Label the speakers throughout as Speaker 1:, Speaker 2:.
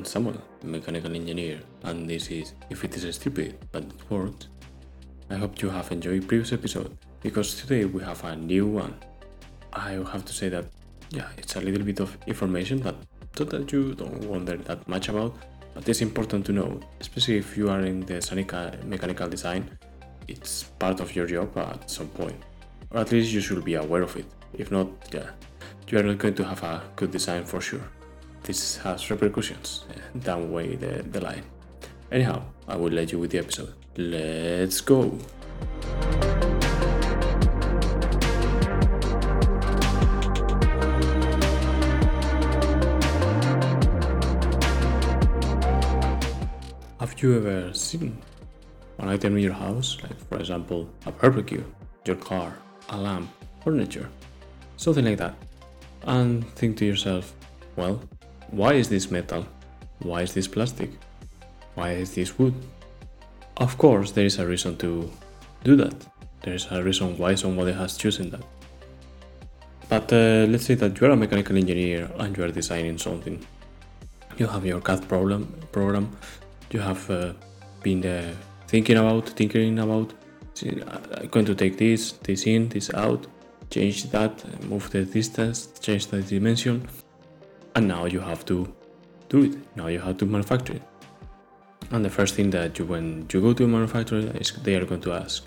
Speaker 1: I'm Samuel, mechanical engineer, and this is If It Is Stupid, But It Works. I hope you have enjoyed previous episode, because today we have a new one. I have to say that, yeah, it's a little bit of information that, that you don't wonder that much about, but it's important to know, especially if you are in the Sonica mechanical design, it's part of your job at some point, or at least you should be aware of it. If not, yeah, you are not going to have a good design for sure this has repercussions down way the, the line. Anyhow, I will let you with the episode. Let's go! Have you ever seen an item in your house, like for example a barbecue, your car, a lamp, furniture, something like that, and think to yourself, well, why is this metal? Why is this plastic? Why is this wood? Of course, there is a reason to do that. There is a reason why somebody has chosen that. But uh, let's say that you are a mechanical engineer and you are designing something. You have your CAD problem, program. You have uh, been uh, thinking about, thinking about. I'm going to take this, this in, this out, change that, move the distance, change the dimension, and now you have to do it. Now you have to manufacture it. And the first thing that you when you go to a manufacturer is they are going to ask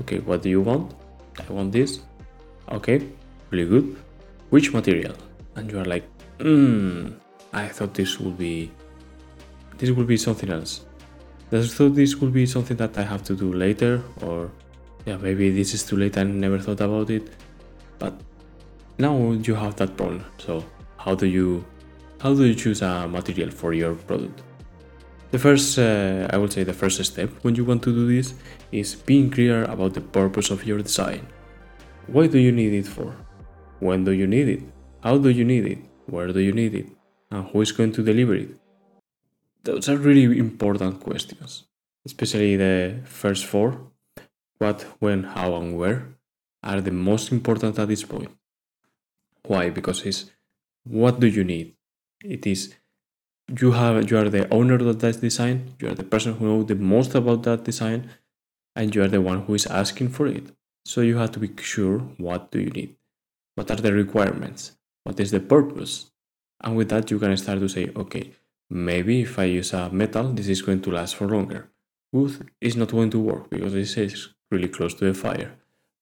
Speaker 1: okay what do you want? I want this. Okay really good. Which material? And you are like hmm i thought this would be this would be something else. I thought this would be something that i have to do later or yeah maybe this is too late i never thought about it. But now you have that problem so how do you how do you choose a material for your product? The first, uh, I would say, the first step when you want to do this is being clear about the purpose of your design. What do you need it for? When do you need it? How do you need it? Where do you need it? And who is going to deliver it? Those are really important questions, especially the first four what, when, how, and where are the most important at this point. Why? Because it's what do you need? It is you have you are the owner of that design, you are the person who knows the most about that design, and you are the one who is asking for it. So you have to be sure what do you need? What are the requirements? What is the purpose? And with that you can start to say, okay, maybe if I use a metal, this is going to last for longer. Wood is not going to work because this is really close to the fire.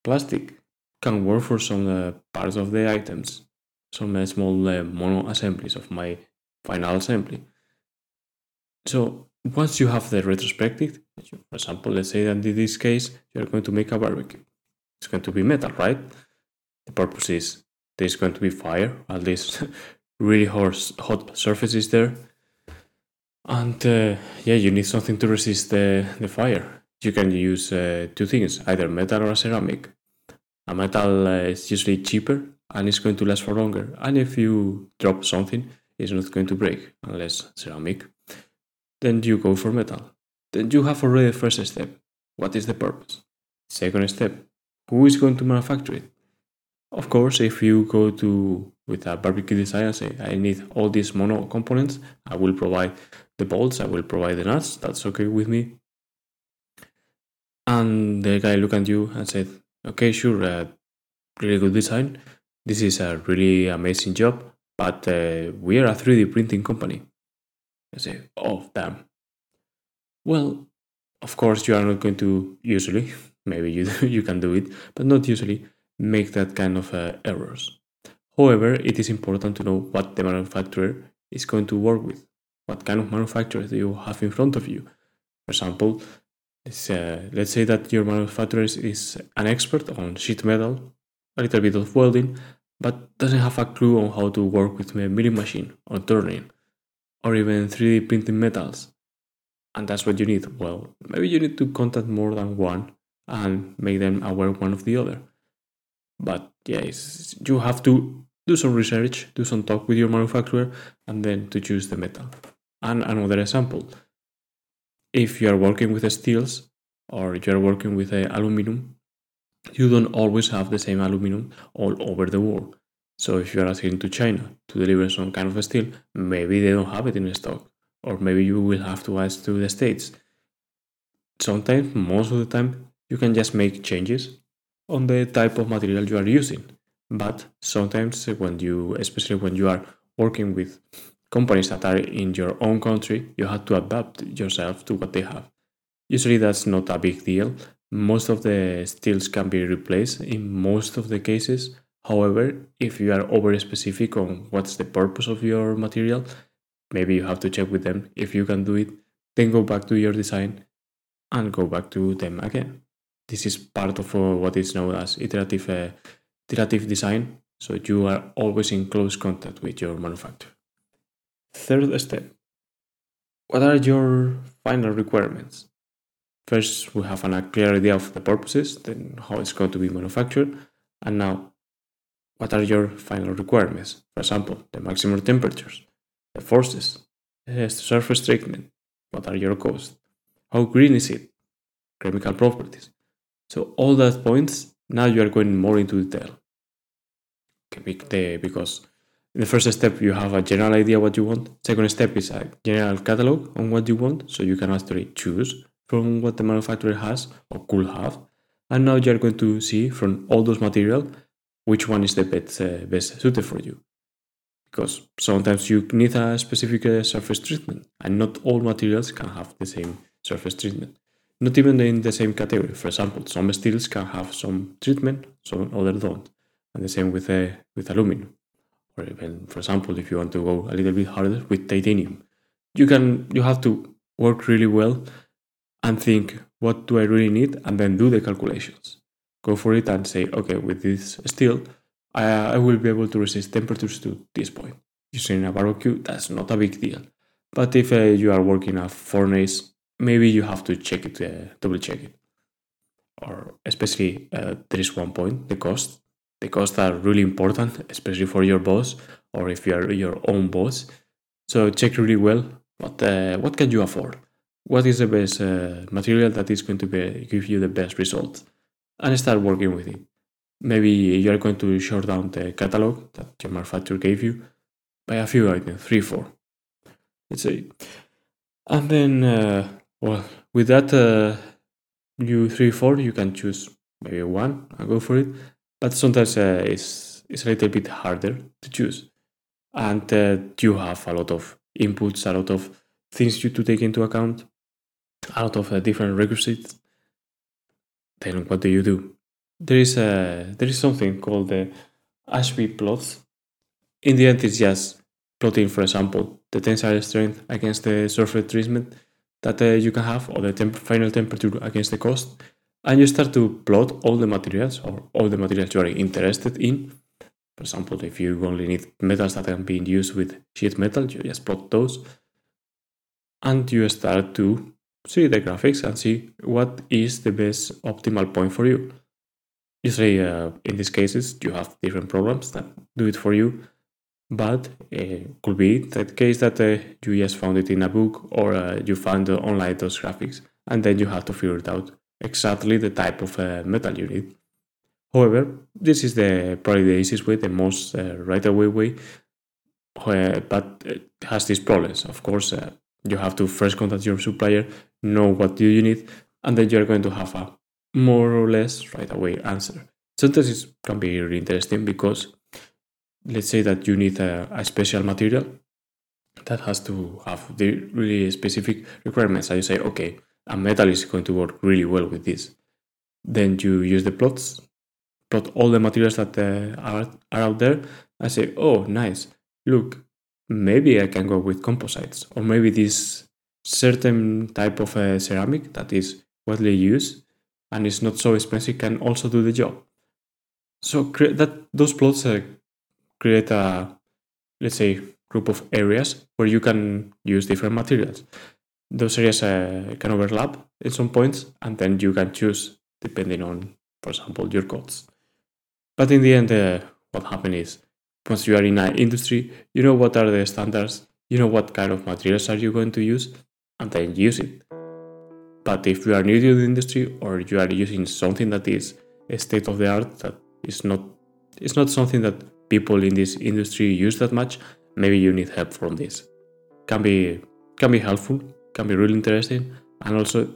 Speaker 1: Plastic can work for some uh, parts of the items, some uh, small uh, mono assemblies of my final assembly. So once you have the retrospective, for example, let's say that in this case you're going to make a barbecue. It's going to be metal, right? The purpose is there's going to be fire, at least really hot, hot surfaces there. And uh, yeah, you need something to resist the, the fire. You can use uh, two things, either metal or ceramic. A metal uh, is usually cheaper and it's going to last for longer. And if you drop something, it's not going to break unless ceramic. Then you go for metal. Then you have already the first step. What is the purpose? Second step, who is going to manufacture it? Of course, if you go to with a barbecue design and say, I need all these mono components, I will provide the bolts, I will provide the nuts, that's okay with me. And the guy looked at you and said, okay, sure, uh, really good design. This is a really amazing job, but uh, we are a 3D printing company. I say, oh, damn. Well, of course, you are not going to usually, maybe you, you can do it, but not usually, make that kind of uh, errors. However, it is important to know what the manufacturer is going to work with. What kind of manufacturer do you have in front of you? For example, uh, let's say that your manufacturer is an expert on sheet metal, a little bit of welding, but doesn't have a clue on how to work with a milling machine or turning, or even 3D printing metals. And that's what you need. Well, maybe you need to contact more than one and make them aware one of the other. But yes, you have to do some research, do some talk with your manufacturer, and then to choose the metal. And another example if you are working with steels or you are working with aluminum, you don't always have the same aluminum all over the world. So if you are asking to China to deliver some kind of steel, maybe they don't have it in stock. or maybe you will have to ask to the states. Sometimes, most of the time, you can just make changes on the type of material you are using. But sometimes, when you, especially when you are working with companies that are in your own country, you have to adapt yourself to what they have. Usually, that's not a big deal. Most of the steels can be replaced in most of the cases. However, if you are over specific on what's the purpose of your material, maybe you have to check with them if you can do it, then go back to your design and go back to them again. This is part of uh, what is known as iterative, uh, iterative design, so you are always in close contact with your manufacturer. Third step What are your final requirements? First, we have a clear idea of the purposes, then how it's going to be manufactured, and now, what are your final requirements? For example, the maximum temperatures, the forces, the surface treatment, what are your costs, how green is it, chemical properties. So all that points, now you are going more into detail. Because in the first step you have a general idea what you want. Second step is a general catalog on what you want, so you can actually choose from what the manufacturer has or could have. And now you're going to see from all those material which one is the best, uh, best suited for you. Because sometimes you need a specific uh, surface treatment, and not all materials can have the same surface treatment. Not even in the same category. For example, some steels can have some treatment, some other don't. And the same with uh, with aluminum. Or even, for example, if you want to go a little bit harder with titanium, you can you have to work really well and think what do I really need and then do the calculations. Go for it and say, okay, with this steel, I, I will be able to resist temperatures to this point. Using a barbecue, that's not a big deal. But if uh, you are working a furnace, maybe you have to check it, uh, double check it. Or especially, uh, there is one point, the cost. The costs are really important, especially for your boss or if you are your own boss. So check really well what, uh, what can you afford what is the best uh, material that is going to be, give you the best result and start working with it. Maybe you're going to short down the catalog that your manufacturer gave you by a few items, three, four, let's say. And then, uh, well, with that, uh, you three, four, you can choose maybe one and go for it. But sometimes uh, it's, it's a little bit harder to choose. And uh, you have a lot of inputs, a lot of things you to take into account out of a different requisites, then what do you do? There is a there is something called the Ashby plots. In the end, it's just plotting, for example, the tensile strength against the surface treatment that uh, you can have, or the temp final temperature against the cost, and you start to plot all the materials or all the materials you are interested in. For example, if you only need metals that are being used with sheet metal, you just plot those, and you start to see the graphics and see what is the best optimal point for you. Usually, uh, in these cases, you have different programs that do it for you, but it uh, could be that case that uh, you just found it in a book or uh, you found online those graphics, and then you have to figure it out exactly the type of uh, metal you need. However, this is the probably the easiest way, the most uh, right away way, but it has these problems. Of course, you have to first contact your supplier know what do you need, and then you're going to have a more or less right away answer. Sometimes it can be really interesting because let's say that you need a, a special material that has to have the really specific requirements. And you say, okay, a metal is going to work really well with this. Then you use the plots, plot all the materials that uh, are, are out there, and say, oh, nice. Look, maybe I can go with composites, or maybe this certain type of uh, ceramic that is widely used and is not so expensive can also do the job. So that those plots uh, create a let's say group of areas where you can use different materials. Those areas uh, can overlap in some points, and then you can choose depending on, for example, your costs. But in the end, uh, what happens is once you are in an industry, you know what are the standards, you know what kind of materials are you going to use, and then use it. But if you are new to the industry or you are using something that is state of the art that is not it's not something that people in this industry use that much, maybe you need help from this. Can be can be helpful, can be really interesting, and also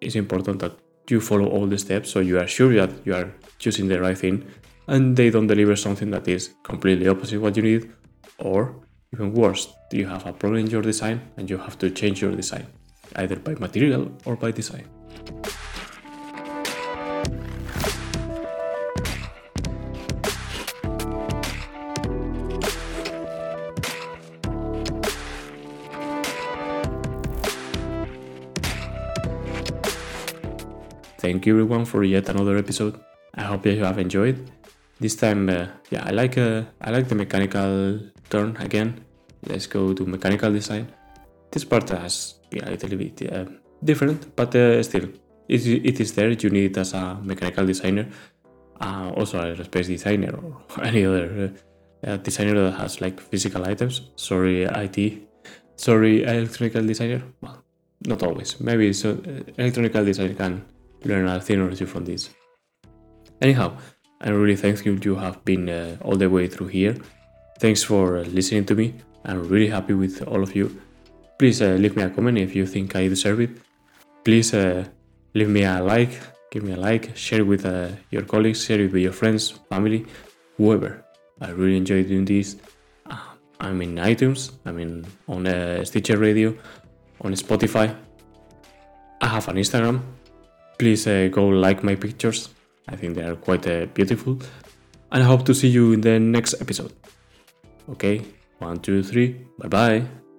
Speaker 1: it's important that you follow all the steps so you are sure that you are choosing the right thing and they don't deliver something that is completely opposite what you need or even worse you have a problem in your design and you have to change your design either by material or by design Thank you everyone for yet another episode. I hope you have enjoyed. This time, uh, yeah, I like uh, I like the mechanical turn again. Let's go to mechanical design. This part has yeah, a little bit uh, different, but uh, still, it, it is there. You need it as a mechanical designer, uh, also a space designer or any other uh, designer that has like physical items. Sorry, IT. Sorry, electronical designer. Well, not always. Maybe so. electronical design can learn a thing or two from this. Anyhow, I'm really thankful you have been uh, all the way through here. Thanks for uh, listening to me. I'm really happy with all of you. Please uh, leave me a comment if you think I deserve it. Please uh, leave me a like, give me a like, share it with uh, your colleagues, share it with your friends, family, whoever. I really enjoy doing this. Uh, I'm in iTunes, I'm in on Stitcher Radio, on Spotify. I have an Instagram, Please go like my pictures. I think they are quite uh, beautiful. And I hope to see you in the next episode. Okay, one, two, three, bye bye.